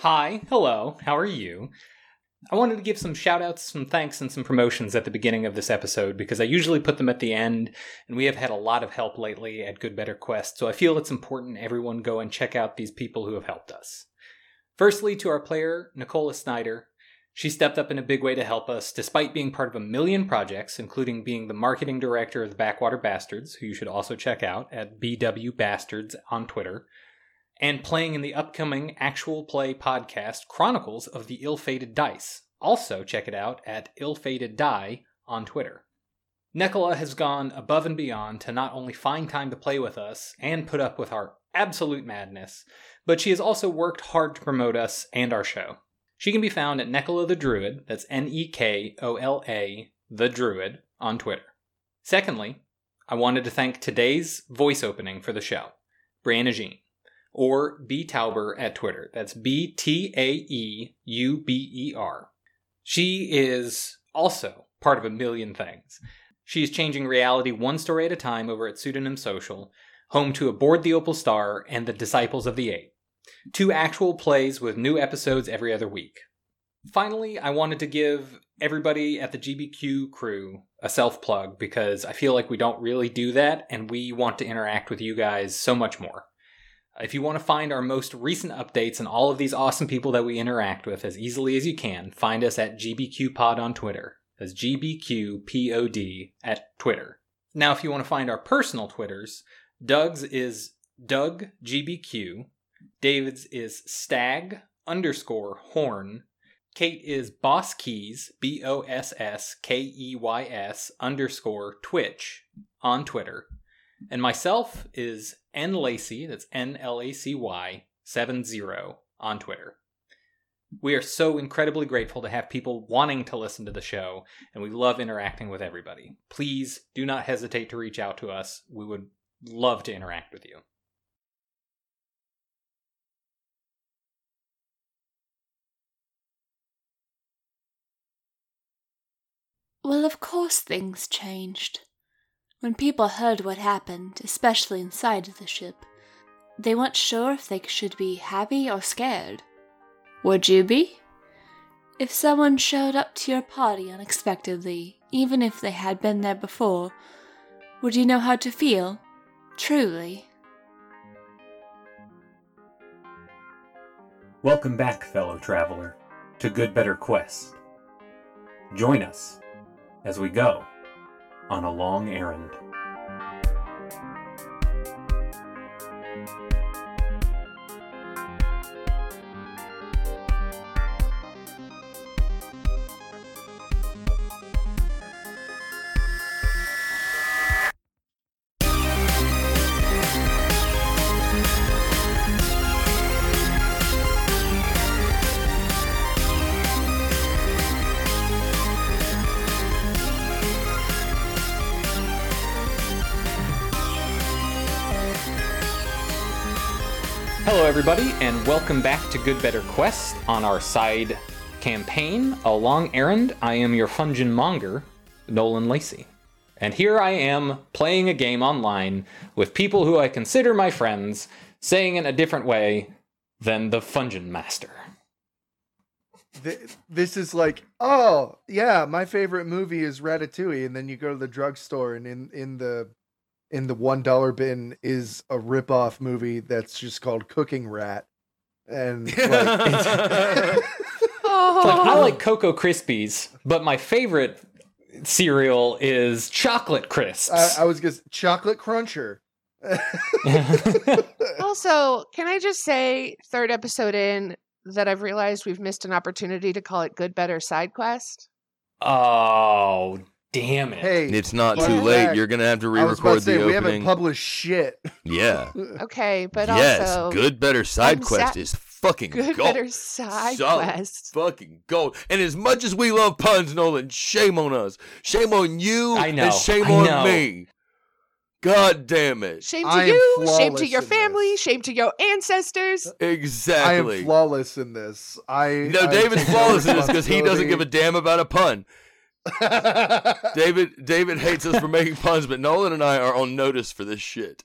Hi, hello, how are you? I wanted to give some shout outs, some thanks, and some promotions at the beginning of this episode because I usually put them at the end, and we have had a lot of help lately at Good Better Quest, so I feel it's important everyone go and check out these people who have helped us. Firstly, to our player, Nicola Snyder. She stepped up in a big way to help us, despite being part of a million projects, including being the marketing director of the Backwater Bastards, who you should also check out at BW Bastards on Twitter, and playing in the upcoming actual play podcast Chronicles of the Ill Fated Dice. Also, check it out at Ill Fated Die on Twitter. Nicola has gone above and beyond to not only find time to play with us and put up with our absolute madness, but she has also worked hard to promote us and our show. She can be found at Nekola the Druid, that's N E K O L A, the Druid, on Twitter. Secondly, I wanted to thank today's voice opening for the show, Brianna Jean, or B Taeuber at Twitter. That's B T A E U B E R. She is also part of a million things. She is changing reality one story at a time over at Pseudonym Social, home to Aboard the Opal Star and The Disciples of the Eight two actual plays with new episodes every other week. Finally, I wanted to give everybody at the GBQ crew a self plug because I feel like we don't really do that and we want to interact with you guys so much more. If you want to find our most recent updates and all of these awesome people that we interact with as easily as you can, find us at GBQPod on Twitter. That's GBQPOD at Twitter. Now, if you want to find our personal Twitters, Doug's is Doug GBQ, David's is stag underscore horn. Kate is boss keys, B O S S K E Y S underscore twitch on Twitter. And myself is N Lacy, that's N L A C Y 70 on Twitter. We are so incredibly grateful to have people wanting to listen to the show, and we love interacting with everybody. Please do not hesitate to reach out to us. We would love to interact with you. Well, of course things changed. When people heard what happened, especially inside the ship, they weren't sure if they should be happy or scared. Would you be? If someone showed up to your party unexpectedly, even if they had been there before, would you know how to feel? Truly. Welcome back, fellow traveler, to Good Better Quest. Join us as we go on a long errand. Everybody, and welcome back to Good Better Quest on our side campaign, A Long Errand. I am your Fungin Monger, Nolan Lacey. And here I am playing a game online with people who I consider my friends, saying in a different way than the Fungin Master. This is like, oh yeah, my favorite movie is Ratatouille, and then you go to the drugstore, and in in the in the one dollar bin is a rip off movie that's just called Cooking Rat, and like, it's- It's like, I like oh. Cocoa Krispies, but my favorite cereal is Chocolate Crisps. I, I was just chocolate cruncher. Also, can I just say, third episode in, that I've realized we've missed an opportunity to call it Good Better Side Quest? oh, damn it. hey, It's not Fun too late. fact, You're gonna have to I was about re-record to say the we haven't published shit. yeah. Okay, but also. yes. also Good, better side I'm quest sa- is fucking gold. Good gold. Better Side Solid Quest. Fucking gold. And as much as we love puns, Nolan, shame on us. Shame on you. I know, And shame I on know. me. God damn it. Shame to I you, shame to your family, this. shame to your ancestors. Exactly. I am Exactly. flawless in this. I no, I David's flawless in this because he doesn't give a damn about a pun. David David hates us for making puns, but Nolan and I are on notice for this shit.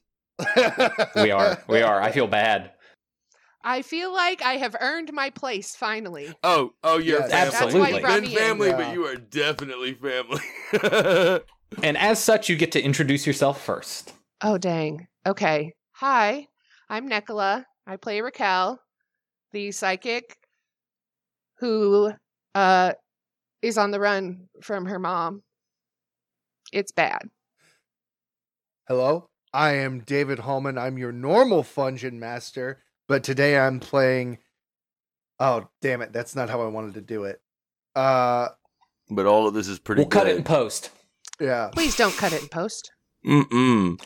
We are. We are. I feel bad. I feel like I have earned my place finally. Oh, oh, you're Yes. family. Absolutely. That's why you brought Been in. family, Yeah. but you are definitely family. And as such, you get to introduce yourself first. Oh, dang. Okay. Hi, I'm Nicola. I play Raquel, the psychic who uh, is on the run from her mom. It's bad. Hello, I am David Holman. I'm your normal Fungin Master, but today I'm playing. Oh, damn it. That's not how I wanted to do it. Uh, but all of this is pretty We'll cut it in post. yeah. Please don't cut it in post. Mm-mm.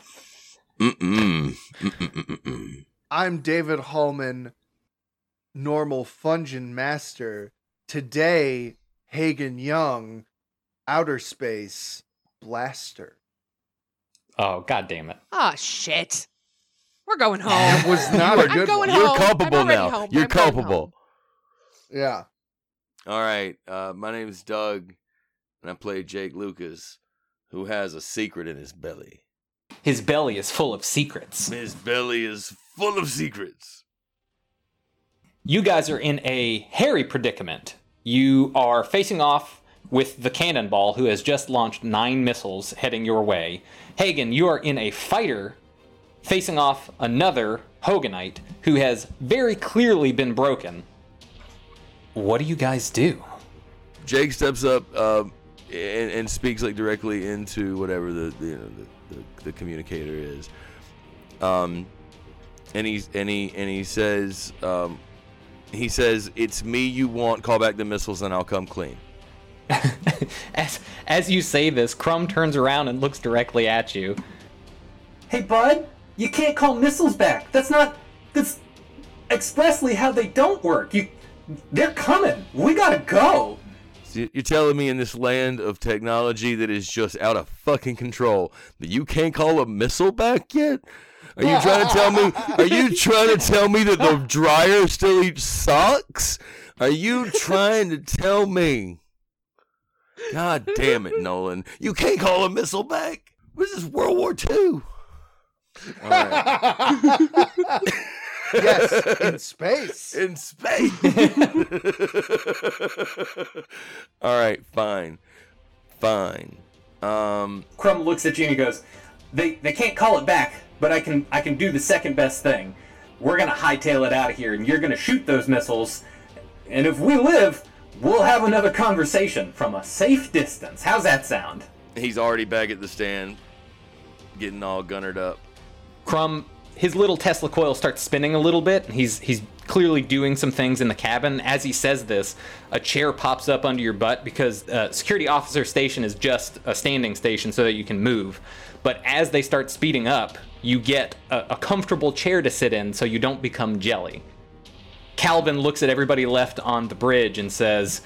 Mm-mm. Mm-mm. I'm David Hallman, normal Fungin Master. Today, Hagen Young, Outer Space Blaster. Oh, god damn it. Oh, shit. We're going home. That was not a I'm good going one. You're culpable now. home. You're I'm culpable. Yeah. All right. Uh, my name is Doug, and I play Jake Lucas, who has a secret in his belly. His belly is full of secrets. His belly is full of secrets. You guys are in a hairy predicament. You are facing off with the cannonball, who has just launched nine missiles heading your way. Hagen, you are in a fighter facing off another Hoganite who has very clearly been broken. What do you guys do? Jake steps up uh, and, and speaks like directly into whatever the the, you know, the, the, the communicator is. Um, and he's and he and he says um, he says it's me you want. Call back the missiles and I'll come clean. as as you say this, Crumb turns around and looks directly at you. Hey, bud, you can't call missiles back. That's not. That's expressly how they don't work. You, they're coming. We gotta go. So you- you're telling me in this land of technology that is just out of fucking control that you can't call a missile back yet? Are you trying to tell me? Are you trying to tell me that the dryer still eats socks? Are you trying to tell me? God damn it, Nolan! You can't call a missile back. This is World War II. All right. yes, in space. in space. All right, fine, fine. Um, Crumb looks at you and he goes, "They they can't call it back, but I can I can do the second best thing. We're gonna hightail it out of here, and you're gonna shoot those missiles. And if we live, we'll have another conversation from a safe distance. How's that sound?" he's already back at the stand, getting all gunnered up. Crumb, his little Tesla coil starts spinning a little bit. He's he's clearly doing some things in the cabin. As he says this, a chair pops up under your butt because uh, security officer station is just a standing station so that you can move. But as they start speeding up, you get a, a comfortable chair to sit in so you don't become jelly. Calvin looks at everybody left on the bridge and says,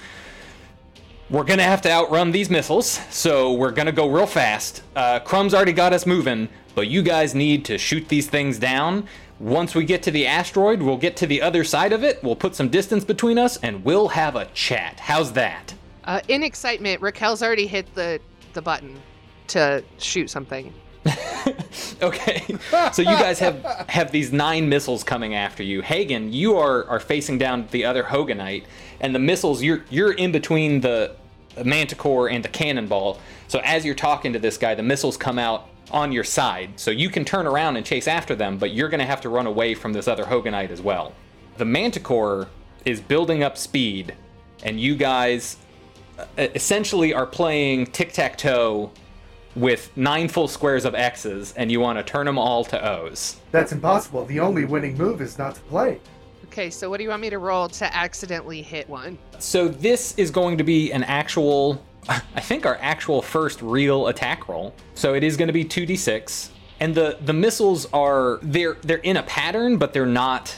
we're gonna have to outrun these missiles, so we're gonna go real fast. Uh, Crumb's already got us moving, but you guys need to shoot these things down. Once we get to the asteroid, we'll get to the other side of it, we'll put some distance between us, and we'll have a chat. How's that? Uh, in excitement, Raquel's already hit the, the button to shoot something. Okay, so you guys have have these nine missiles coming after you. Hagen, you are are facing down the other Hoganite, and the missiles you're you're in between the Manticore and the cannonball. So as you're talking to this guy, the missiles come out on your side, so you can turn around and chase after them, but you're gonna have to run away from this other Hoganite as well. The Manticore is building up speed, and you guys uh, essentially are playing tic tac toe with nine full squares of X's and you want to turn them all to O's. That's impossible. The only winning move is not to play. Okay, so what do you want me to roll to accidentally hit one? So this is going to be an actual, I think our actual first real attack roll. So it is going to be 2d6. And the, the missiles are, they're, they're in a pattern, but they're not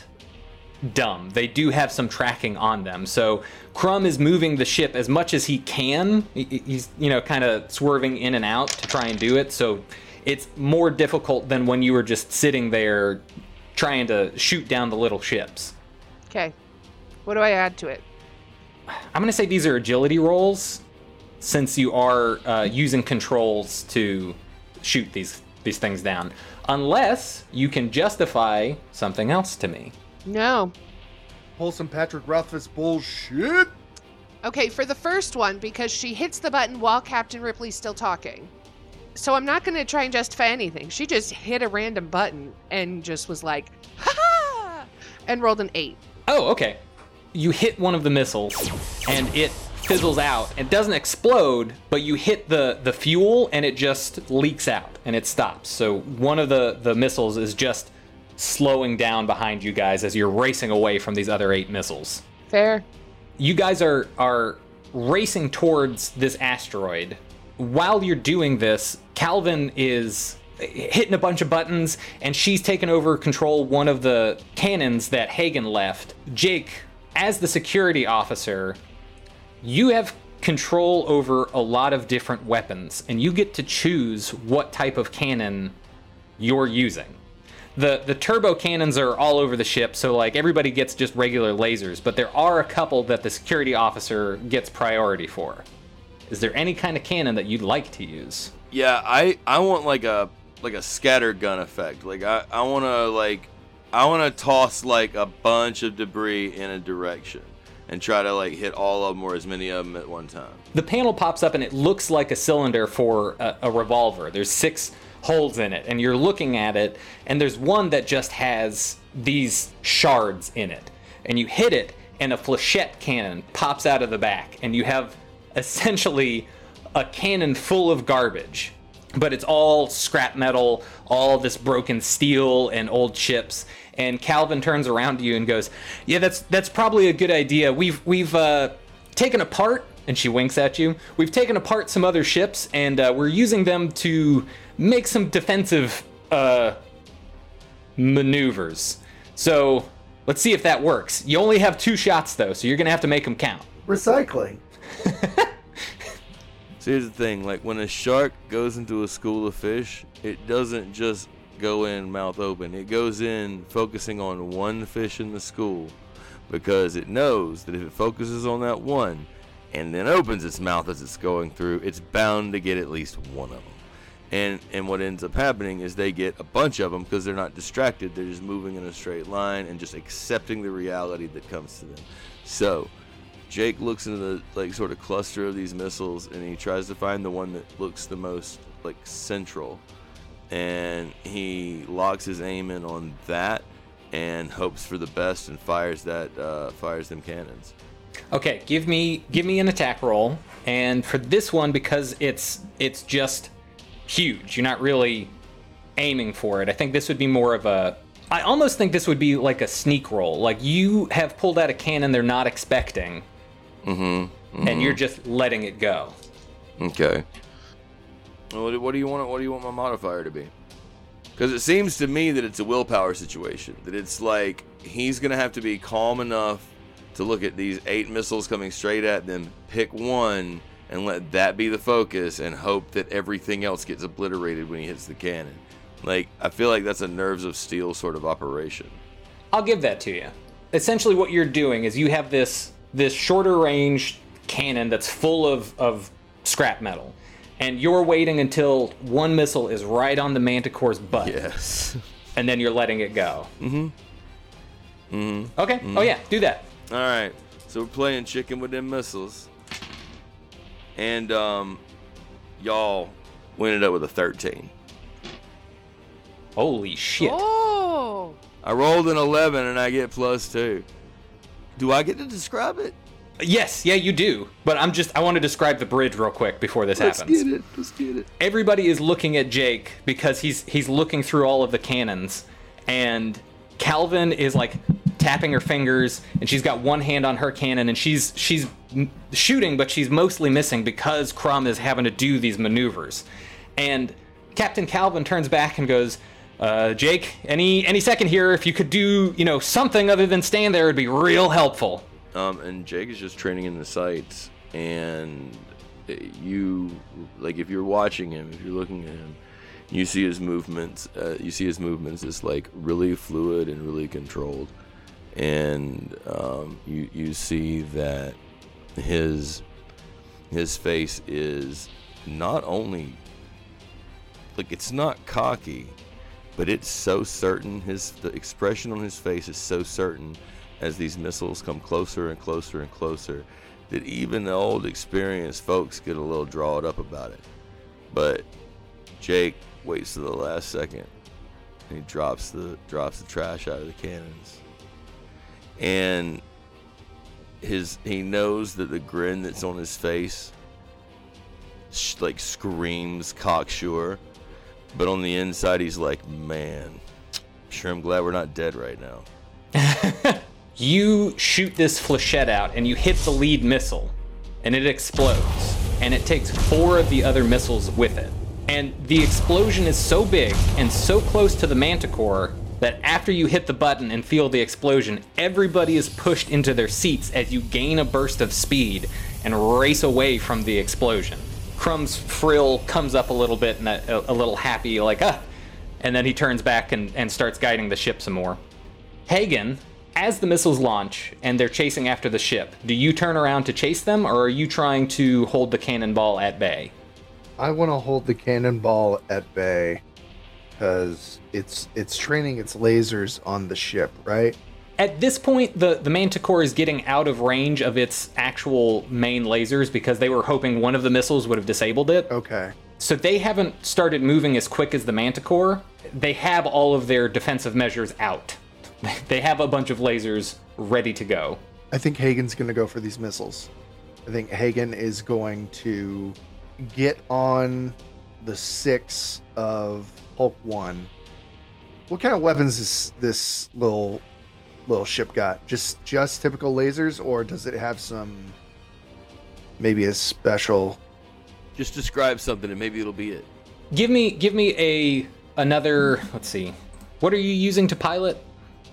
dumb. They do have some tracking on them. So Crumb is moving the ship as much as he can. He's, you know, kind of swerving in and out to try and do it. So it's more difficult than when you were just sitting there trying to shoot down the little ships. Okay, what do I add to it? I'm going to say these are agility rolls since you are uh, using controls to shoot these these things down. Unless you can justify something else to me. No, pull some Patrick Rothfuss bullshit. Okay, for the first one, because she hits the button while Captain Ripley's still talking. So I'm not going to try and justify anything. She just hit a random button and just was like, ha ha! And rolled an eight. Oh, okay. You hit one of the missiles, and it fizzles out. It doesn't explode, but you hit the the fuel, and it just leaks out, and it stops. So one of the the missiles is just slowing down behind you guys as you're racing away from these other eight missiles. Fair. You guys are are racing towards this asteroid. While you're doing this, Calvin is hitting a bunch of buttons and she's taken over control one of the cannons that Hagen left. Jake, as the security officer, you have control over a lot of different weapons and you get to choose what type of cannon you're using. The the turbo cannons are all over the ship, so like everybody gets just regular lasers, but there are a couple that the security officer gets priority for. Is there any kind of cannon that you'd like to use? Yeah, I I want like a like a scatter gun effect. Like I I want to like I want to toss like a bunch of debris in a direction and try to like hit all of them or as many of them at one time. The panel pops up and it looks like a cylinder for a, a revolver. There's six holes in it, and you're looking at it, and there's one that just has these shards in it. And you hit it, and a flechette cannon pops out of the back, and you have essentially a cannon full of garbage. But it's all scrap metal, all this broken steel and old chips. And Calvin turns around to you and goes, "Yeah, that's that's probably a good idea. We've we've uh, taken apart." And she winks at you. We've taken apart some other ships, and uh, we're using them to make some defensive uh, maneuvers. So let's see if that works. You only have two shots though, so you're gonna have to make them count. Recycling. So here's the thing, like when a shark goes into a school of fish, it doesn't just go in mouth open. It goes in focusing on one fish in the school because it knows that if it focuses on that one and then opens its mouth as it's going through, it's bound to get at least one of them. And and what ends up happening is they get a bunch of them because they're not distracted. They're just moving in a straight line and just accepting the reality that comes to them. So, Jake looks into the like sort of cluster of these missiles and he tries to find the one that looks the most like central and he locks his aim in on that and hopes for the best and fires that uh, fires them cannons. Okay, give me give me an attack roll, and for this one because it's it's just huge. You're not really aiming for it. I think this would be more of a. I almost think this would be like a sneak roll. Like you have pulled out a cannon they're not expecting, Mm-hmm. and you're just letting it go. Okay. Well, What, what do you want? What do you want my modifier to be? Because it seems to me that it's a willpower situation. That it's like he's gonna have to be calm enough to look at these eight missiles coming straight at them, pick one, and let that be the focus, and hope that everything else gets obliterated when he hits the cannon. Like I feel like that's a nerves of steel sort of operation. I'll give that to you. Essentially, what you're doing is you have this this shorter range cannon that's full of of scrap metal, and you're waiting until one missile is right on the Manticore's butt, Yes. and then you're letting it go. Mm-hmm. Mm-hmm. Okay. Oh yeah, do that. All right, so we're playing chicken with them missiles, and um, y'all we ended up with a 13. Holy shit. Oh. I rolled an 11 and I get plus two. Do I get to describe it? Yes, yeah, you do. But I'm just I want to describe the bridge real quick before this happens. Let's happens. get it. Let's get it. Everybody is looking at Jake because he's he's looking through all of the cannons and Calvin is like tapping her fingers and she's got one hand on her cannon and she's she's shooting but she's mostly missing because Crumb is having to do these maneuvers. And Captain Calvin turns back and goes, uh, Jake, any any second here, if you could do, you know, something other than stand there, it'd be real helpful. Um, and Jake is just training in the sights, and uh, you, like, if you're watching him, if you're looking at him, you see his movements. Uh, you see his movements is like really fluid and really controlled, and um, you you see that his his face is not only like it's not cocky, but it's so certain. His the expression on his face is so certain as these missiles come closer and closer and closer that even the old experienced folks get a little drawed up about it. But Jake waits to the last second and he drops the drops the trash out of the cannons. And his he knows that the grin that's on his face sh- like screams cocksure, but on the inside he's like, "Man, sure I'm glad we're not dead right now." You shoot this flechette out and you hit the lead missile, and it explodes. And it takes four of the other missiles with it. And the explosion is so big and so close to the manticore that after you hit the button and feel the explosion, everybody is pushed into their seats as you gain a burst of speed and race away from the explosion. Crumb's frill comes up a little bit and a, a little happy, like, ah, and then he turns back and, and starts guiding the ship some more. Hagen, as the missiles launch and they're chasing after the ship, do you turn around to chase them or are you trying to hold the cannonball at bay? I want to hold the cannonball at bay because it's it's training its lasers on the ship, right? At this point, the, the Manticore is getting out of range of its actual main lasers because they were hoping one of the missiles would have disabled it. Okay. So they haven't started moving as quick as the Manticore. They have all of their defensive measures out. They have a bunch of lasers ready to go. I think Hagen's going to go for these missiles. I think Hagen is going to get on the six of Hulk One. What kind of weapons is this little little ship got? Just just typical lasers, or does it have some maybe a special? Just describe something and maybe it'll be it. Give me give me a another let's see. What are you using to pilot?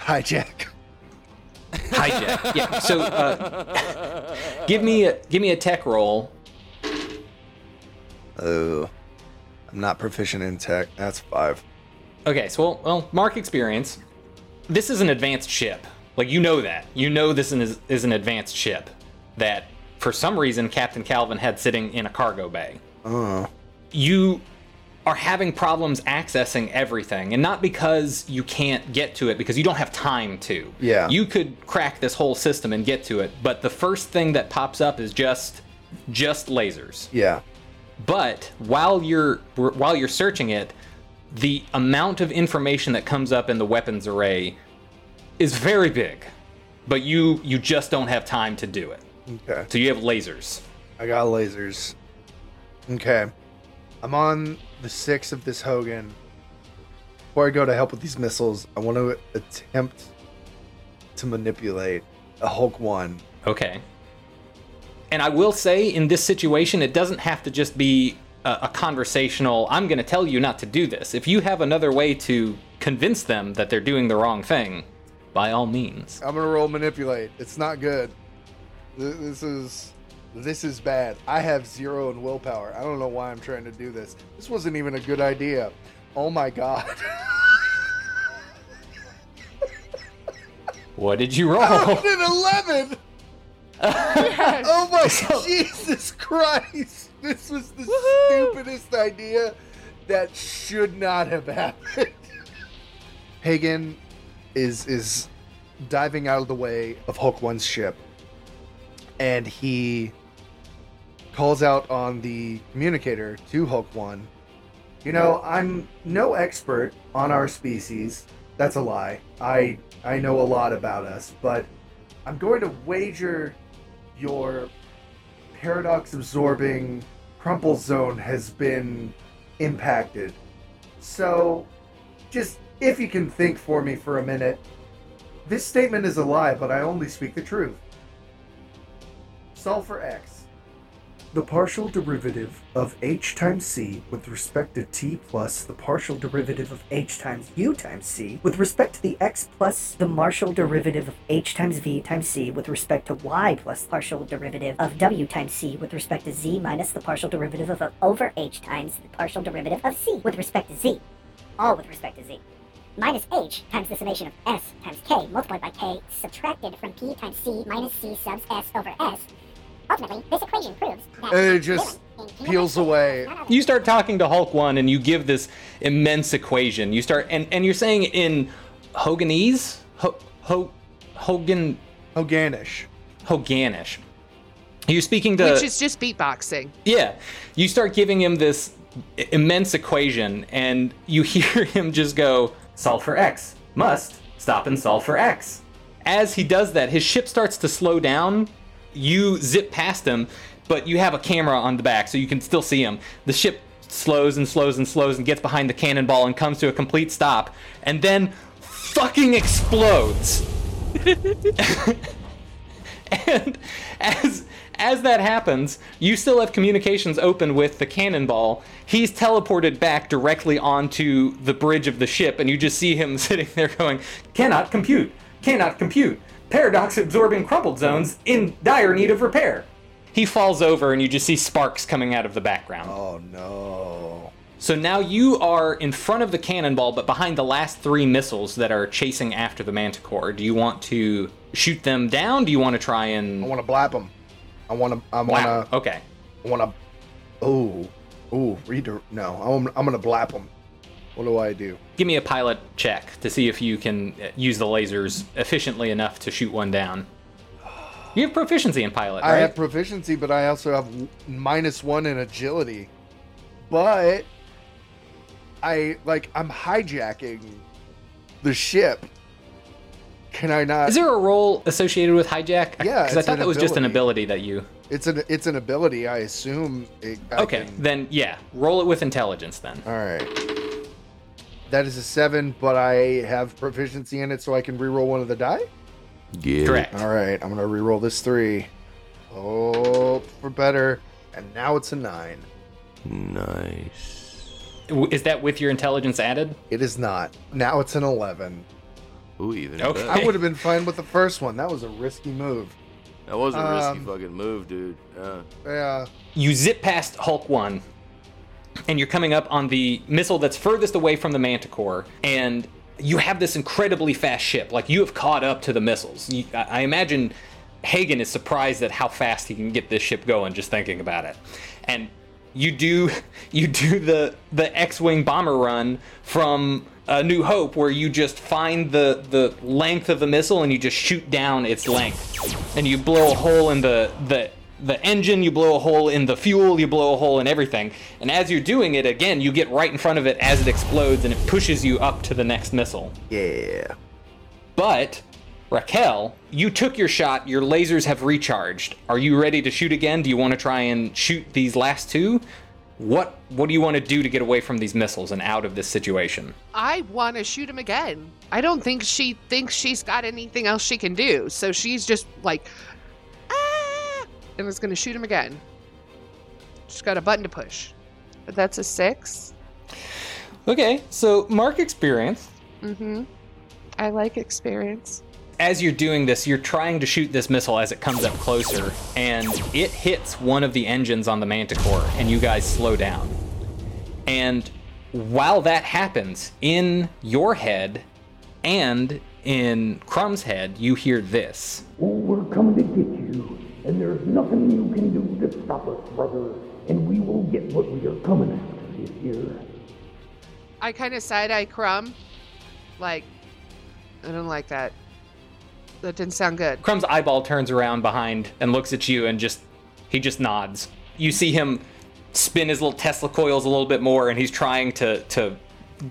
hijack. Hijack. yeah. So uh, give me a give me a tech roll. Oh, I'm not proficient in tech. That's five. Okay, so well, well, mark experience. This is an advanced ship. Like you know that. You know this is, is an advanced ship that for some reason Captain Calvin had sitting in a cargo bay. Oh, You are having problems accessing everything and not because you can't get to it because you don't have time to. Yeah. You could crack this whole system and get to it, but the first thing that pops up is just just lasers. yeah. But while you're while you're searching it, the amount of information that comes up in the weapons array is very big. But you you just don't have time to do it. Okay. So you have lasers. I got lasers. Okay. I'm on the six of this Hogan. Before I go to help with these missiles, I want to attempt to manipulate a Hulk one. Okay. And I will say, in this situation, it doesn't have to just be a, a conversational, I'm going to tell you not to do this. If you have another way to convince them that they're doing the wrong thing, by all means. I'm gonna roll manipulate. It's not good. This is this is bad. I have zero in willpower. I don't know why I'm trying to do this. This wasn't even a good idea. Oh my god. What did you roll? an 11. Oh my Jesus Christ! This was the stupidest idea that should not have happened. Hagen is is diving out of the way of Hulk One's ship, and he calls out on the communicator to Hulk One. You know, I'm no expert on our species. That's a lie. I I know a lot about us, but I'm going to wager your paradox absorbing crumple zone has been impacted. So, just if you can think for me for a minute, this statement is a lie, but I only speak the truth. Solve for x. The partial derivative of h times c with respect to t plus the partial derivative of h times u times c with respect to the x plus the partial derivative of h times v times c with respect to y plus partial derivative of w times c with respect to z minus the partial derivative of over h times the partial derivative of c with respect to z. All with respect to z. Minus h times the summation of s times k multiplied by k subtracted from p times c minus c subs s over s. Ultimately, this equation proves that it just peels away. you start talking to Hulk One and you give this immense equation. You start and and you're saying in Hoganese, ho, ho Hogan Hoganish. Hoganish. You're speaking to Which is just beatboxing. Yeah. You start giving him this immense equation, and you hear him just go, solve for x, must, stop and solve for x. As he does that, his ship starts to slow down. You zip past them, but you have a camera on the back, so you can still see them. The ship slows and slows and slows and gets behind the cannonball and comes to a complete stop, and then fucking explodes. and as as that happens, you still have communications open with the cannonball. He's teleported back directly onto the bridge of the ship, and you just see him sitting there going, "Cannot compute, cannot compute. Paradox absorbing crumpled zones in dire need of repair." He falls over, and you just see sparks coming out of the background. Oh no. So now you are in front of the cannonball, but behind the last three missiles that are chasing after the Manticore. Do you want to shoot them down? Do you want to try and? I want to blap them. I want to. I want to. Okay. I want to. Oh, oh, reader. No, I'm. I'm gonna blap him. What do I do? Give me a pilot check to see if you can uh, use the lasers efficiently enough to shoot one down. You have proficiency in pilot, I have proficiency, but I also have minus one in agility. But I like. I'm hijacking the ship. Can I not? Is there a role associated with hijack? Yeah, because I thought that was just an ability. ability that you. It's an. It's an ability. I assume. It, I Okay, can- then yeah, roll it with intelligence then. All right. That is a seven, but I have proficiency in it, so I can reroll one of the die. Yeah. Correct. All right, I'm gonna reroll this three. Oh, for better. And now it's a nine. Nice. Is that with your intelligence added? It is not. Now it's an eleven. Ooh, even Okay. better. I would have been fine with the first one. That was a risky move. That was a risky Um, fucking move, dude. Yeah. Yeah. you zip past Hulk 1 and you're coming up on the missile that's furthest away from the Manticore and you have this incredibly fast ship. Like you have caught up to the missiles. You, I imagine Hagen is surprised at how fast he can get this ship going just thinking about it. And you do you do the the X-wing bomber run from a New Hope where you just find the the length of the missile and you just shoot down its length. And you blow a hole in the the the engine, you blow a hole in the fuel, you blow a hole in everything. And as you're doing it, again, you get right in front of it as it explodes and it pushes you up to the next missile. Yeah. But, Raquel, you took your shot, your lasers have recharged. Are you ready to shoot again? Do you want to try and shoot these last two? What what do you want to do to get away from these missiles and out of this situation? I want to shoot him again. I don't think she thinks she's got anything else she can do. So she's just like, and was going to shoot him again. She's got a button to push. But that's a six. Okay, so mark experience. Mm-hmm. I like experience. as you're doing this, you're trying to shoot this missile as it comes up closer, and it hits one of the engines on the Manticore, and you guys slow down. And while that happens, in your head and in Crumb's head, you hear this. Oh, we're coming to get you, and there's nothing you can do to stop us, brother. And we will get what we are coming after this year. I kind of side eye Crumb. Like, I don't like that. That didn't sound good. Crumb's eyeball turns around behind and looks at you and just he just nods. You see him spin his little Tesla coils a little bit more and he's trying to to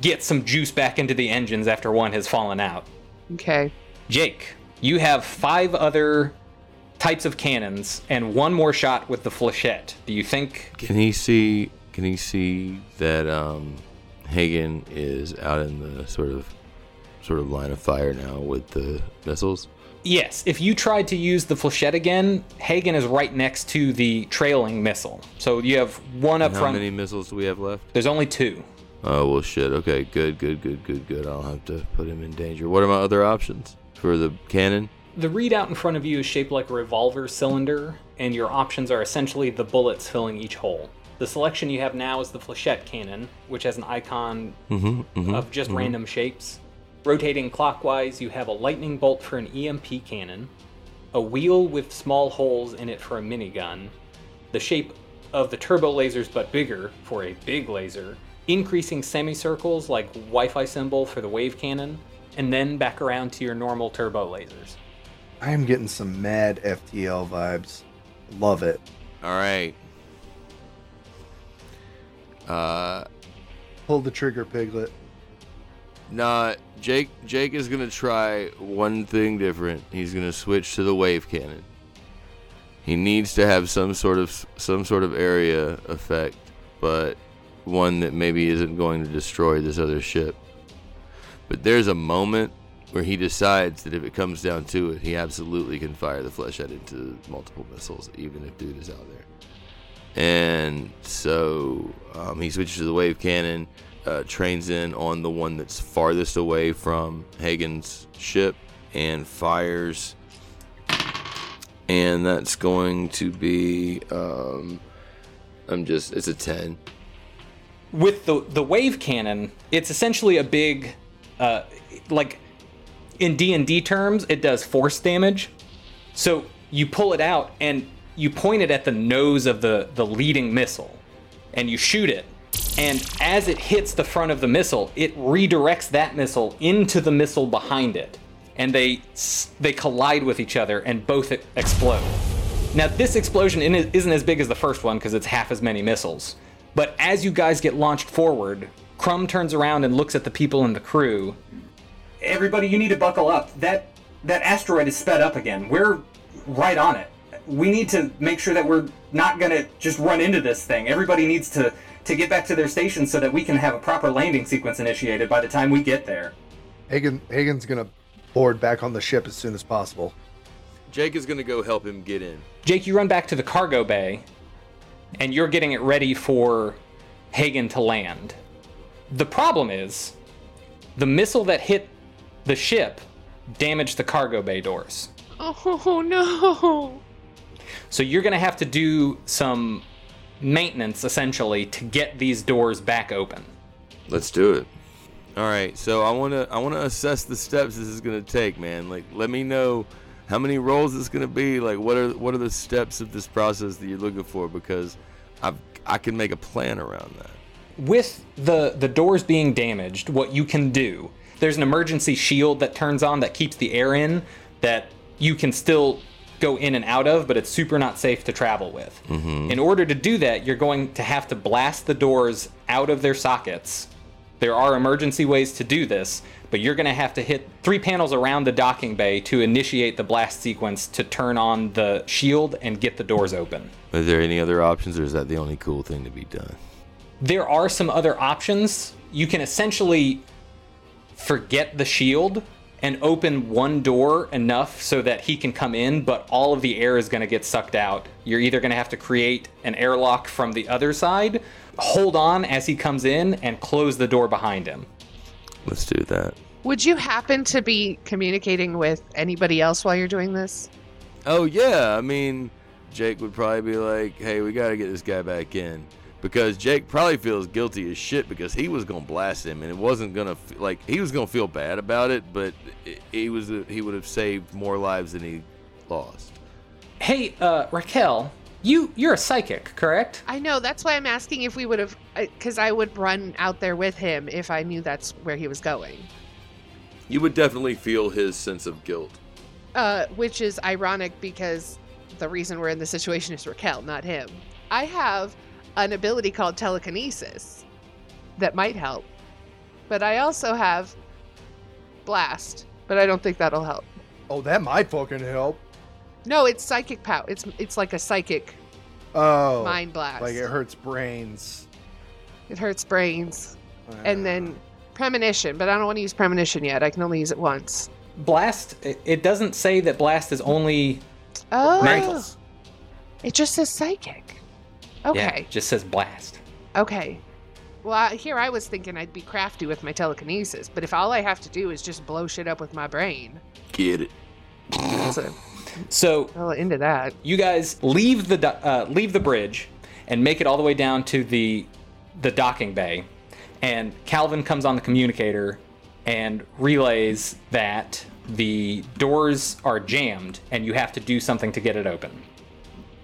get some juice back into the engines after one has fallen out. Okay. Jake, you have five other types of cannons and one more shot with the flechette. Do you think Can he see? Can he see that um, Hagen is out in the sort of sort of line of fire now with the missiles? Yes, if you tried to use the flechette again, Hagen is right next to the trailing missile. So you have one up How front. How many missiles do we have left? There's only two. Oh well, shit. Okay, good, good, good, good, good. I'll have to put him in danger. What are my other options for the cannon? The readout in front of you is shaped like a revolver cylinder, and your options are essentially the bullets filling each hole. The selection you have now is the flechette cannon, which has an icon Mm-hmm. mm-hmm. of just random shapes. Rotating clockwise, you have a lightning bolt for an EMP cannon, a wheel with small holes in it for a minigun, the shape of the turbo lasers but bigger for a big laser, increasing semicircles like Wi Fi symbol for the wave cannon, and then back around to your normal turbo lasers. I am getting some mad FTL vibes. Love it. All right. Uh, Pull the trigger, Piglet. nah. Jake. Jake is gonna try one thing different. He's gonna switch to the wave cannon. He needs to have some sort of some sort of area effect, but one that maybe isn't going to destroy this other ship. But there's a moment where he decides that if it comes down to it, he absolutely can fire the flechette into multiple missiles, even if dude is out there. And so um, he switches to the wave cannon, uh, trains in on the one that's farthest away from Hagen's ship, and fires. And that's going to be, um, I'm just, it's a 10. with the the wave cannon, it's essentially a big, uh, like in D and D terms, it does force damage. So you pull it out and you point it at the nose of the the leading missile, and you shoot it. And as it hits the front of the missile, it redirects that missile into the missile behind it, and they they collide with each other and both explode. Now, this explosion isn't as big as the first one because it's half as many missiles. But as you guys get launched forward, Crumb turns around and looks at the people in the crew. Everybody, you need to buckle up. That that asteroid is sped up again. We're right on it. We need to make sure that we're not gonna just run into this thing. Everybody needs to to get back to their stations so that we can have a proper landing sequence initiated by the time we get there. Hagen Hagen's gonna board back on the ship as soon as possible. Jake is going to go help him get in. Jake, you run back to the cargo bay, and you're getting it ready for Hagen to land. The problem is, the missile that hit the ship damaged the cargo bay doors. Oh no. So you're going to have to do some maintenance essentially to get these doors back open. Let's do it. All right, so I want to I want to assess the steps this is going to take, man. Like let me know how many rolls it's going to be, like what are what are the steps of this process that you're looking for because I've I can make a plan around that. with the the doors being damaged, what you can do, there's an emergency shield that turns on that keeps the air in that you can still go in and out of, but it's super not safe to travel with. Mm-hmm. In order to do that, you're going to have to blast the doors out of their sockets. There are emergency ways to do this, but you're going to have to hit three panels around the docking bay to initiate the blast sequence to turn on the shield and get the doors open. Are there any other options, or is that the only cool thing to be done? there are some other options. You can essentially forget the shield and open one door enough so that he can come in, but all of the air is going to get sucked out. You're either going to have to create an airlock from the other side, hold on as he comes in, and close the door behind him. Let's do that. Would you happen to be communicating with anybody else while you're doing this? Oh yeah, I mean, Jake would probably be like, "Hey, we got to get this guy back in." Because Jake probably feels guilty as shit because he was gonna blast him and it wasn't gonna f- like he was gonna feel bad about it, but he was he would have saved more lives than he lost. Hey, uh, Raquel, you you're a psychic, correct? I know. That's why I'm asking if we would have, because I would run out there with him if I knew that's where he was going. You would definitely feel his sense of guilt. Uh, which is ironic because the reason we're in this situation is Raquel, not him. I have an ability called telekinesis that might help, but I also have blast, but I don't think that'll help. Oh, that might fucking help. No, it's psychic power. It's it's like a psychic Oh, mind blast. like it hurts brains. It hurts brains. Ah. And then premonition, but I don't want to use premonition yet. I can only use it once. Blast. It, it doesn't say that blast is only Oh, mentals. it just says psychic. Yeah, Okay, it just says blast. okay. Well, I, here I was thinking I'd be crafty with my telekinesis, but if all I have to do is just blow shit up with my brain, Get it? that's a, So well into that. you guys leave the uh, leave the bridge and make it all the way down to the the docking bay, and Calvin comes on the communicator and relays that the doors are jammed and you have to do something to get it open.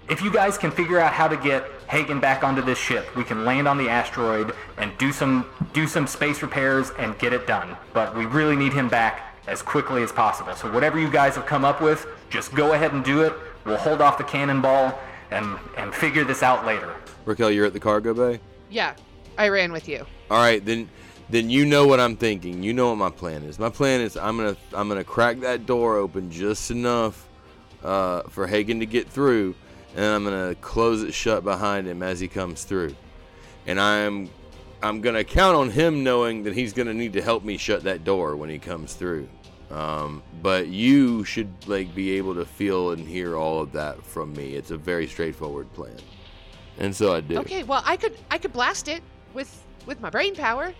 If you guys can figure out how to get Hagen back onto this ship, we can land on the asteroid and do some do some space repairs and get it done. But we really need him back as quickly as possible. So whatever you guys have come up with, Just go ahead and do it. We'll hold off the cannonball and and figure this out later. Raquel, you're at the cargo bay. Yeah, I ran with you. All right, then then you know what I'm thinking. You know what my plan is. My plan is I'm gonna I'm gonna crack that door open just enough uh, for Hagen to get through, and then I'm gonna close it shut behind him as he comes through. And I'm I'm gonna count on him knowing that he's gonna need to help me shut that door when he comes through. Um, but you should like be able to feel and hear all of that from me. It's a very straightforward plan, and so I do. Okay, well I could I could blast it with with my brain power.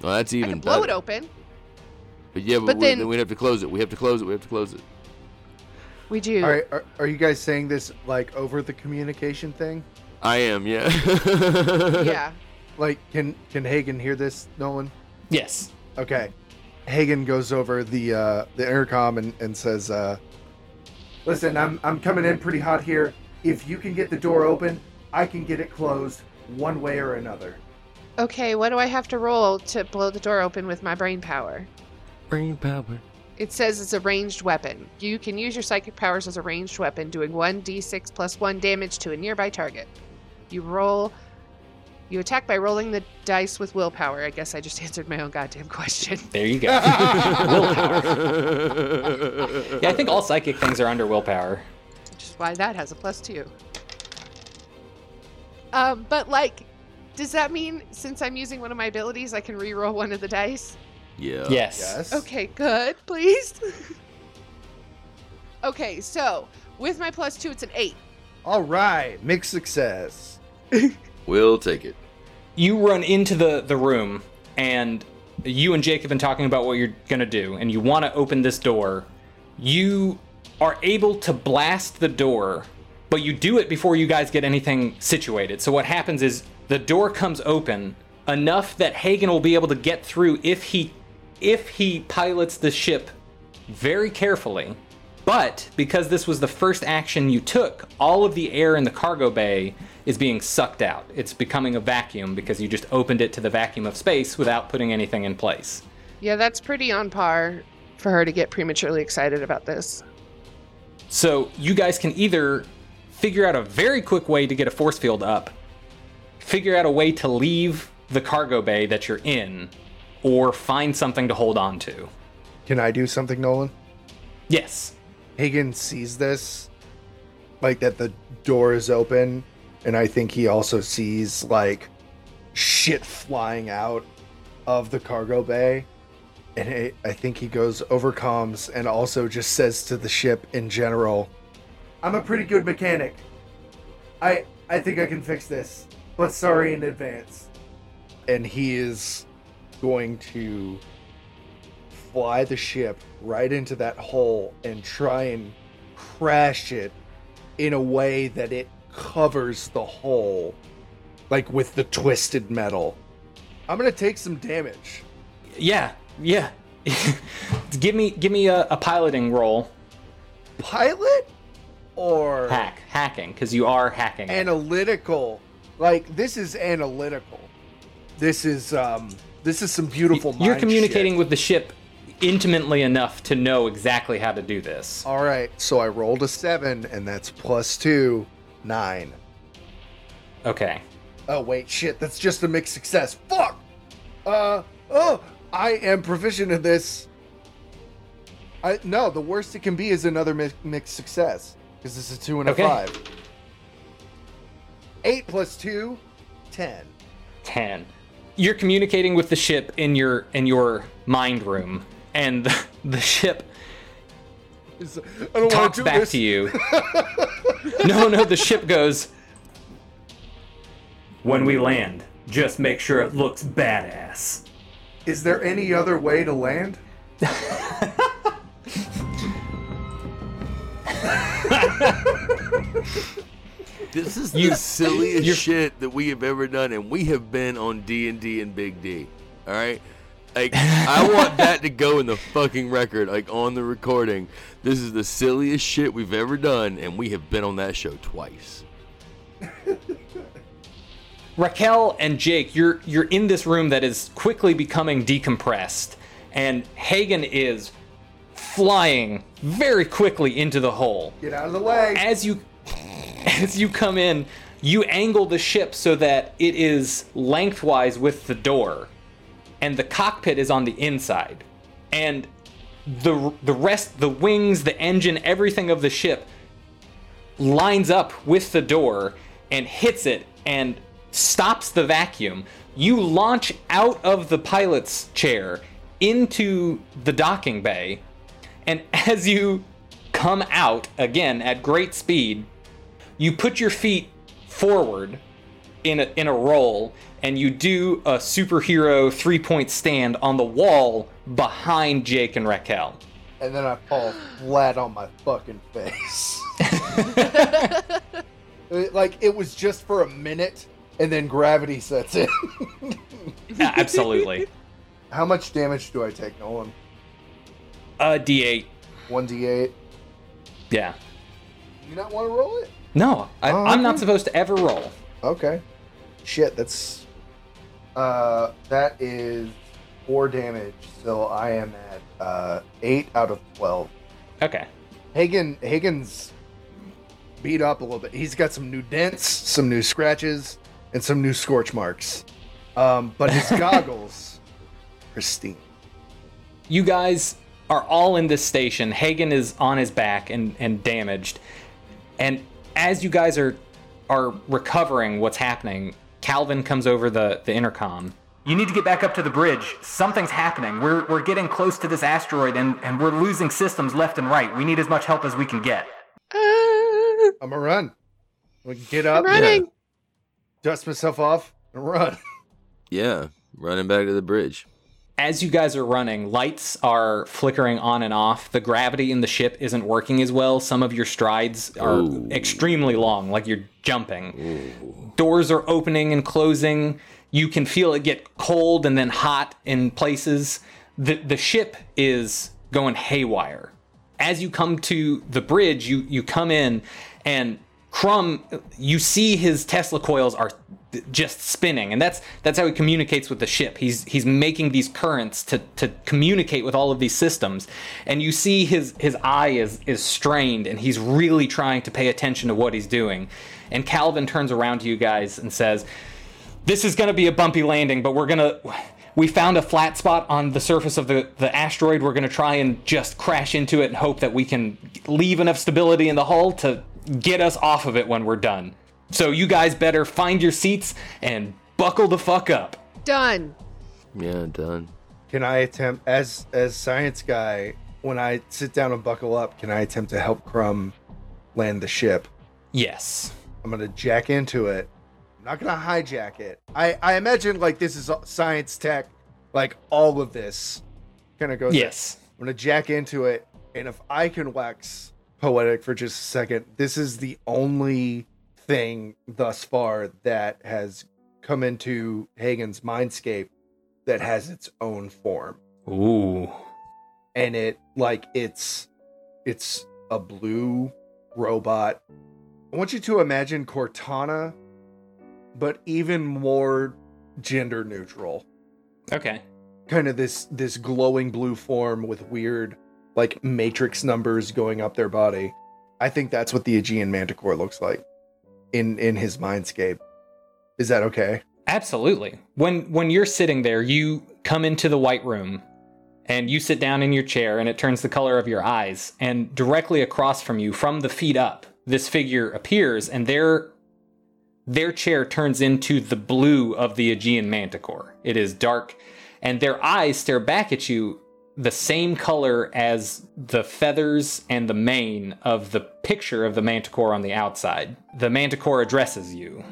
Well, that's I even could blow better. it open. But yeah, but, But we, then- then we'd have to close it. We have to close it. We have to close it. We do. All right, are, are you guys saying this like over the communication thing? I am, yeah. yeah. Like, can can Hagen hear this, Nolan? Yes. Okay. Hagen goes over the uh, the intercom and, and says, uh, "Listen, I'm I'm coming in pretty hot here. If you can get the door open, I can get it closed one way or another." Okay, what do I have to roll to blow the door open with my brain power? Brain power. It says it's a ranged weapon. You can use your psychic powers as a ranged weapon, doing 1d6 plus 1 damage to a nearby target. You roll. You attack by rolling the dice with willpower. I guess I just answered my own goddamn question. There you go. willpower. Yeah, I think all psychic things are under willpower. Which is why that has a plus 2. Um, but like, does that mean since I'm using one of my abilities, I can re-roll one of the dice? Yeah. Yes. Yes. Okay, good, please. okay, so with my plus two, it's an eight. All right. Mixed success. We'll take it. You run into the the room and you and Jake have been talking about what you're going to do and you want to open this door. You are able to blast the door, but you do it before you guys get anything situated. So what happens is the door comes open enough that Hagen will be able to get through if he if he pilots the ship very carefully. But because this was the first action you took, all of the air in the cargo bay is being sucked out. It's becoming a vacuum because you just opened it to the vacuum of space without putting anything in place. Yeah, that's pretty on par for her to get prematurely excited about this. So you guys can either figure out a very quick way to get a force field up, figure out a way to leave the cargo bay that you're in, or find something to hold on to. Can I do something, Nolan? Yes. Hagen sees this, like that the door is open, and I think he also sees like shit flying out of the cargo bay. And it, I think he goes over comms and also just says to the ship in general, "I'm a pretty good mechanic. I I think I can fix this, but sorry in advance." And he is going to fly the ship right into that hole and try and crash it in a way that it covers the hole like with the twisted metal. I'm gonna take some damage. Yeah. Yeah. give me give me a, a piloting roll. Pilot or Hack. Hacking, because you are hacking. analytical. Like this is analytical. This is um this is some beautiful You're communicating shit. with the ship intimately enough to know exactly how to do this. All right, so I rolled a 7 and that's plus 2, 9. Okay. Oh wait, shit, that's just a mixed success. Fuck. Uh oh, I am proficient in this. I no, the worst it can be is another mi- mixed success because this is two and a Okay. five. Eight plus two, ten. 10 you're communicating with the ship in your in your mind room and the, the ship I don't talks to back this. to you no no the ship goes when we land just make sure it looks badass Is there any other way to land? This is You- the silliest shit that we have ever done, and we have been on D and D and Big D. All right, like I want that to go in the fucking record, like on the recording. This is the silliest shit we've ever done, and we have been on that show twice. Raquel and Jake, you're you're in this room that is quickly becoming decompressed, and Hagen is flying very quickly into the hole. Get out of the way. As you as you come in, you angle the ship so that it is lengthwise with the door, and the cockpit is on the inside, and the the rest, the wings, the engine, everything of the ship lines up with the door and hits it and stops the vacuum. You launch out of the pilot's chair into the docking bay, and as you come out again at great speed, you put your feet forward in a, in a roll and you do a superhero three point stand on the wall behind Jake and Raquel. And then I fall flat on my fucking face. Like it was just for a minute, and then gravity sets in. Yeah, Absolutely. How much damage do I take, Nolan? Uh, a D8. One d eight. Yeah. You not want to roll it? No, I, Oh, I'm not supposed to ever roll. Okay. Shit, that's uh that is four damage. So I am at uh eight out of twelve. Okay. Hagen Hagen's beat up a little bit. He's got some new dents, some new scratches, and some new scorch marks. Um, but his goggles, pristine. You guys are all in this station. Hagen is on his back and, and damaged. And as you guys are are recovering what's happening, Calvin comes over the, the intercom. You need to get back up to the bridge. Something's happening. We're, we're getting close to this asteroid and, and we're losing systems left and right. We need as much help as we can get. Uh, I'm gonna run. We can get up, I'm running. dust myself off, and run. Yeah, running back to the bridge. As you guys are running, lights are flickering on and off. The gravity in the ship isn't working as well. Some of your strides are Ooh. extremely long, like you're jumping. Doors are opening and closing. You can feel it get cold and then hot in places. The the ship is going haywire. As you come to the bridge, you you come in and Crumb, you see his Tesla coils are just spinning, and that's that's how he communicates with the ship. He's he's making these currents to to communicate with all of these systems, and you see his his eye is is strained, and he's really trying to pay attention to what he's doing. And Calvin turns around to you guys and says, "This is going to be a bumpy landing, but we're gonna." We found a flat spot on the surface of the, the asteroid. We're going to try and just crash into it and hope that we can leave enough stability in the hull to get us off of it when we're done. So you guys better find your seats and buckle the fuck up. Done. Yeah, done. Can I attempt as as science guy when I sit down and buckle up? Can I attempt to help Crumb land the ship? Yes. I'm gonna jack into it. I'm not gonna hijack it. I I imagine like this is science tech, like all of this kind of goes. Yes. I'm gonna jack into it, and if I can wax poetic for just a second, this is the only thing thus far that has come into Hagen's mindscape that has its own form, Ooh. and it like it's it's a blue robot. I want you to imagine Cortana, but even more gender neutral Okay. kind of this this glowing blue form with weird like matrix numbers going up their body. I think that's what the Aegean Manticore looks like in in his mindscape. Is that okay? Absolutely. When when you're sitting there, you come into the white room and you sit down in your chair and it turns the color of your eyes and directly across from you from the feet up, this figure appears and their their chair turns into the blue of the Aegean Manticore. It is dark and their eyes stare back at you the same color as the feathers and the mane of the picture of the manticore on the outside. The manticore addresses you.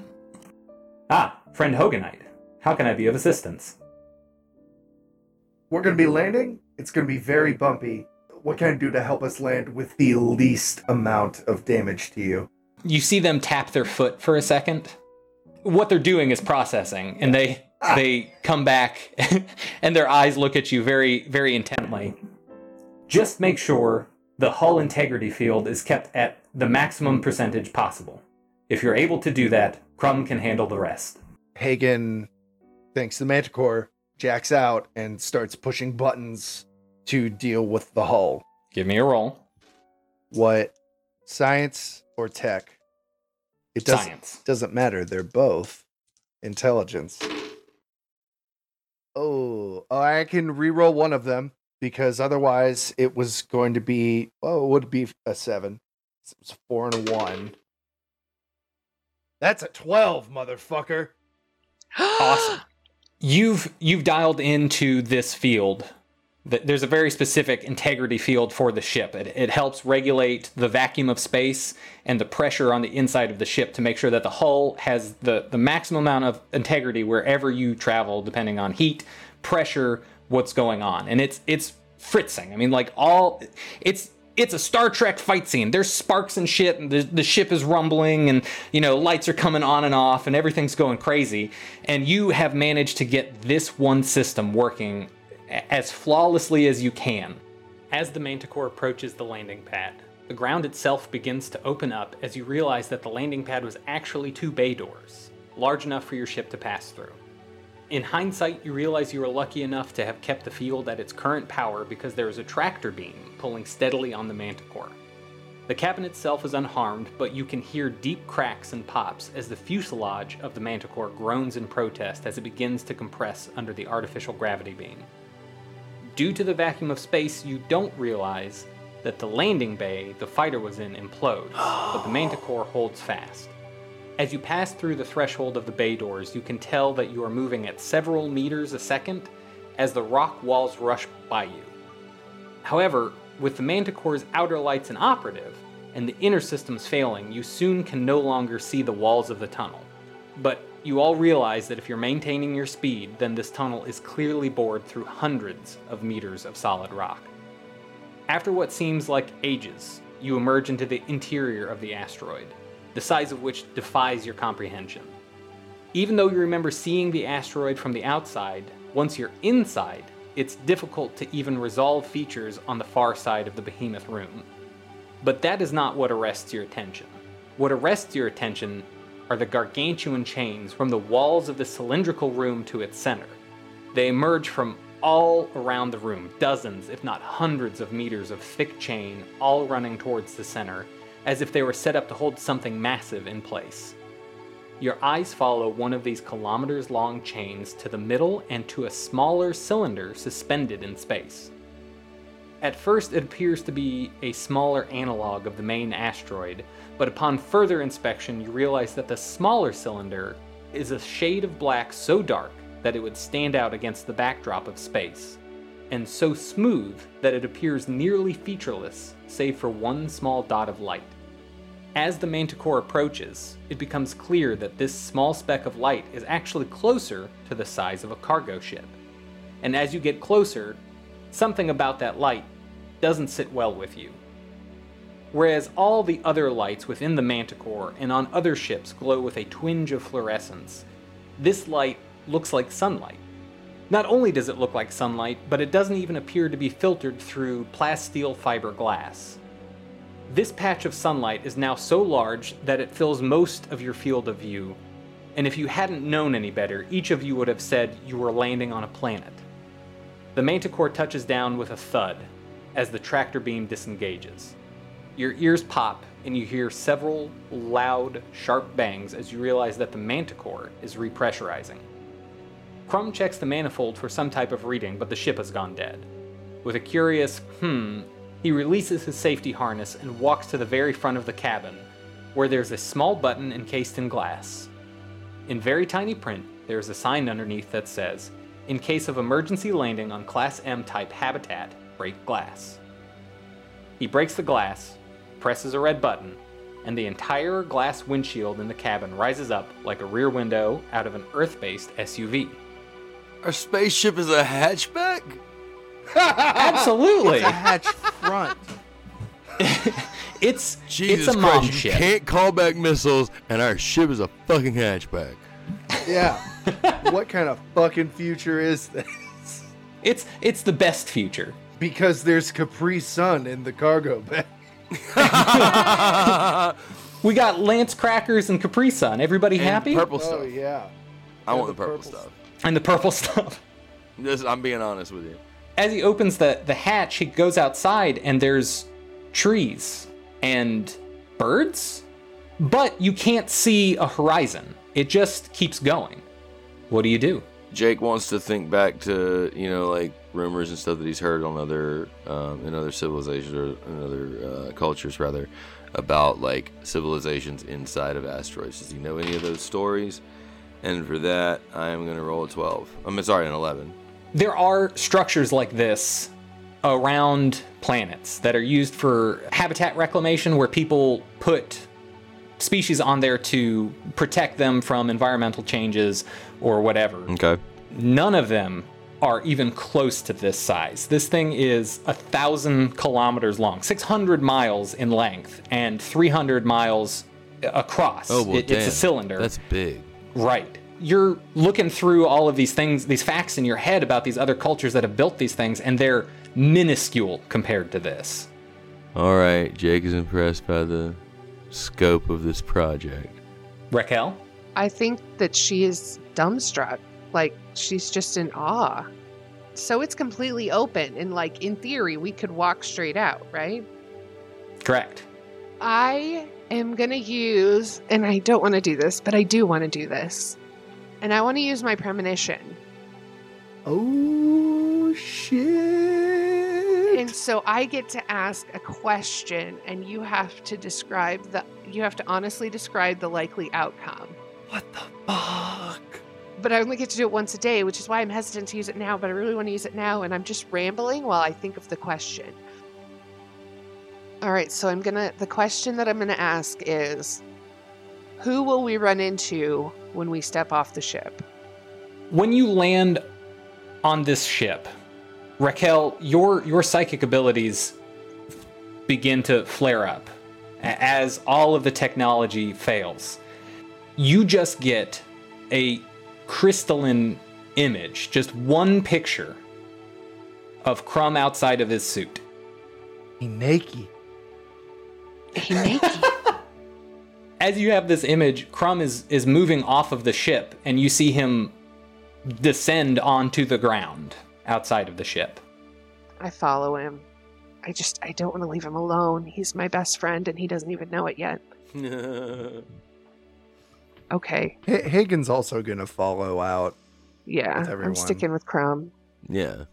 Ah, friend Hoganite. How can I be of assistance? We're going to be landing. It's going to be very bumpy. What can I do to help us land with the least amount of damage to you? You see them tap their foot for a second. What they're doing is processing, and they they come back and their eyes look at you very, very intently. Just make sure the hull integrity field is kept at the maximum percentage possible. If you're able to do that, Crumb can handle the rest. Hagen thanks the Manticore, jacks out and starts pushing buttons to deal with the hull. Give me a roll. What? Science or tech? It doesn't Science. doesn't matter. They're both intelligence. Oh, oh, I can re-roll one of them because otherwise it was going to be well, it would be a seven. It was a four and one. That's a twelve, motherfucker. Awesome. You've you've dialed into this field. Th- There's a very specific integrity field for the ship. It, it helps regulate the vacuum of space and the pressure on the inside of the ship to make sure that the hull has the, the maximum amount of integrity wherever you travel, depending on heat, pressure, what's going on. And it's it's fritzing. I mean, like all it's it's a Star Trek fight scene. There's sparks and shit, and the, the ship is rumbling, and you know lights are coming on and off, and everything's going crazy. And you have managed to get this one system working as flawlessly as you can. As the Manticore approaches the landing pad, the ground itself begins to open up as you realize that the landing pad was actually two bay doors, large enough for your ship to pass through. In hindsight, you realize you were lucky enough to have kept the field at its current power because there is a tractor beam pulling steadily on the Manticore. The cabin itself is unharmed, but you can hear deep cracks and pops as the fuselage of the Manticore groans in protest as it begins to compress under the artificial gravity beam. Due to the vacuum of space, you don't realize that the landing bay the fighter was in implodes, but the Manticore holds fast. As you pass through the threshold of the bay doors, you can tell that you are moving at several meters a second as the rock walls rush by you. However, with the Manticore's outer lights inoperative and the inner systems failing, you soon can no longer see the walls of the tunnel. But you all realize that if you're maintaining your speed, then this tunnel is clearly bored through hundreds of meters of solid rock. After what seems like ages, you emerge into the interior of the asteroid, the size of which defies your comprehension. Even though you remember seeing the asteroid from the outside, once you're inside, it's difficult to even resolve features on the far side of the behemoth room. But that is not what arrests your attention. What arrests your attention are the gargantuan chains from the walls of the cylindrical room to its center. They emerge from all around the room, dozens, if not hundreds of meters of thick chain, all running towards the center, as if they were set up to hold something massive in place. Your eyes follow one of these kilometers long chains to the middle and to a smaller cylinder suspended in space. At first, it appears to be a smaller analog of the main asteroid, but upon further inspection, you realize that the smaller cylinder is a shade of black so dark that it would stand out against the backdrop of space, and so smooth that it appears nearly featureless, save for one small dot of light. As the Manticore approaches, it becomes clear that this small speck of light is actually closer to the size of a cargo ship. And as you get closer, something about that light doesn't sit well with you. Whereas all the other lights within the Manticore and on other ships glow with a twinge of fluorescence, this light looks like sunlight. Not only does it look like sunlight, but it doesn't even appear to be filtered through plasteel fiber glass. This patch of sunlight is now so large that it fills most of your field of view, and if you hadn't known any better, each of you would have said you were landing on a planet. The Manticore touches down with a thud as the tractor beam disengages. Your ears pop, and you hear several loud, sharp bangs as you realize that the Manticore is repressurizing. Crumb checks the manifold for some type of reading, but the ship has gone dead. With a curious hmm, he releases his safety harness and walks to the very front of the cabin, where there's a small button encased in glass. In very tiny print, there is a sign underneath that says, In case of emergency landing on Class M type habitat, break glass. He breaks the glass, presses a red button, and the entire glass windshield in the cabin rises up like a rear window out of an Earth based SUV. Our spaceship is a hatchback? Absolutely! It's a hatch front. It's Jesus it's a Christ, mom you can't call back missiles, and our ship is a fucking hatchback. Yeah. what kind of fucking future is this? It's it's the best future. Because there's Capri Sun in the cargo bay. We got Lance crackers and Capri Sun. Everybody And happy? Purple stuff. Oh stuff. yeah. I Yeah, want the the purple, purple stuff. and the purple stuff. This, I'm being honest with you. as he opens the, the hatch, he goes outside and there's trees and birds, but you can't see a horizon. It just keeps going. What do you do? Jake wants to think back to you know like rumors and stuff that he's heard on other um, in other civilizations or in other uh, cultures rather about like civilizations inside of asteroids. Does he know any of those stories? And for that, I am gonna roll a twelve. I'm sorry, an eleven. There are structures like this around planets that are used for habitat reclamation where people put species on there to protect them from environmental changes or whatever. Okay. None of them are even close to this size. This thing is a thousand kilometers long, 600 miles in length, and 300 miles across. Oh well, It- it's a cylinder. That's big. Right. You're looking through all of these things, these facts in your head about these other cultures that have built these things, and they're minuscule compared to this. All right, Jake is impressed by the scope of this project. Raquel? I think that she is dumbstruck. Like she's just in awe. So it's completely open and like in theory we could walk straight out, right? Correct. I am going to use and I don't want to do this, but I do want to do this. And I want to use my premonition. Oh shit! And so I get to ask a question and you have to describe the you have to honestly describe the likely outcome. What the fuck? But I only get to do it once a day, which is why I'm hesitant to use it now, but I really want to use it now and I'm just rambling while I think of the question. All right, so I'm going to the question that I'm going to ask is who will we run into when we step off the ship? When you land on this ship, Raquel, your your psychic abilities begin to flare up as all of the technology fails. You just get a crystalline image, just one picture of Crumb outside of his suit. He naked. He naked. As you have this image, Crumb is is moving off of the ship, and you see him descend onto the ground outside of the ship. I follow him. I just I don't want to leave him alone. He's my best friend and he doesn't even know it yet. Okay. H- Hagen's also gonna follow out. Yeah. With I'm sticking with Crumb. yeah.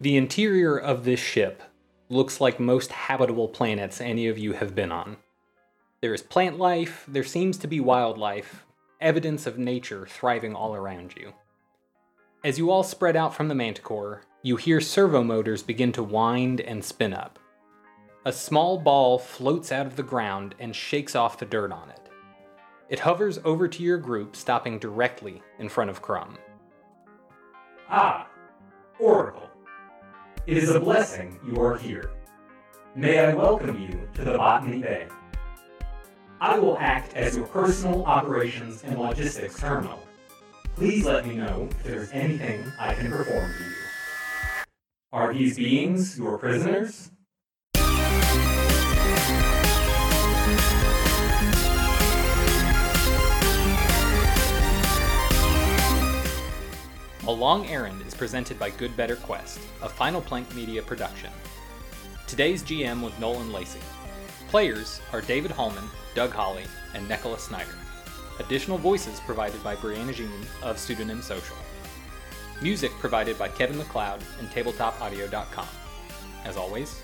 The interior of this ship looks like most habitable planets any of you have been on. There is plant life, there seems to be wildlife, evidence of nature thriving all around you. As you all spread out from the manticore, you hear servo motors begin to wind and spin up. A small ball floats out of the ground and shakes off the dirt on it. It hovers over to your group, stopping directly in front of Crumb. Ah, Oracle. It is a blessing you are here. May I welcome you to the Botany Bay. I will act as your personal operations and logistics terminal. Please let me know if there is anything I can perform for you. Are these beings your prisoners? A Long Errand is presented by Good Better Quest, a Final Plank Media production. Today's GM was Nolan Lacey. Players are David Hallman, Doug Holly, and Nicola Snyder. Additional voices provided by Brianna Jean of Pseudonym Social. Music provided by Kevin MacLeod and TabletopAudio.com. As always,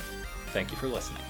thank you for listening.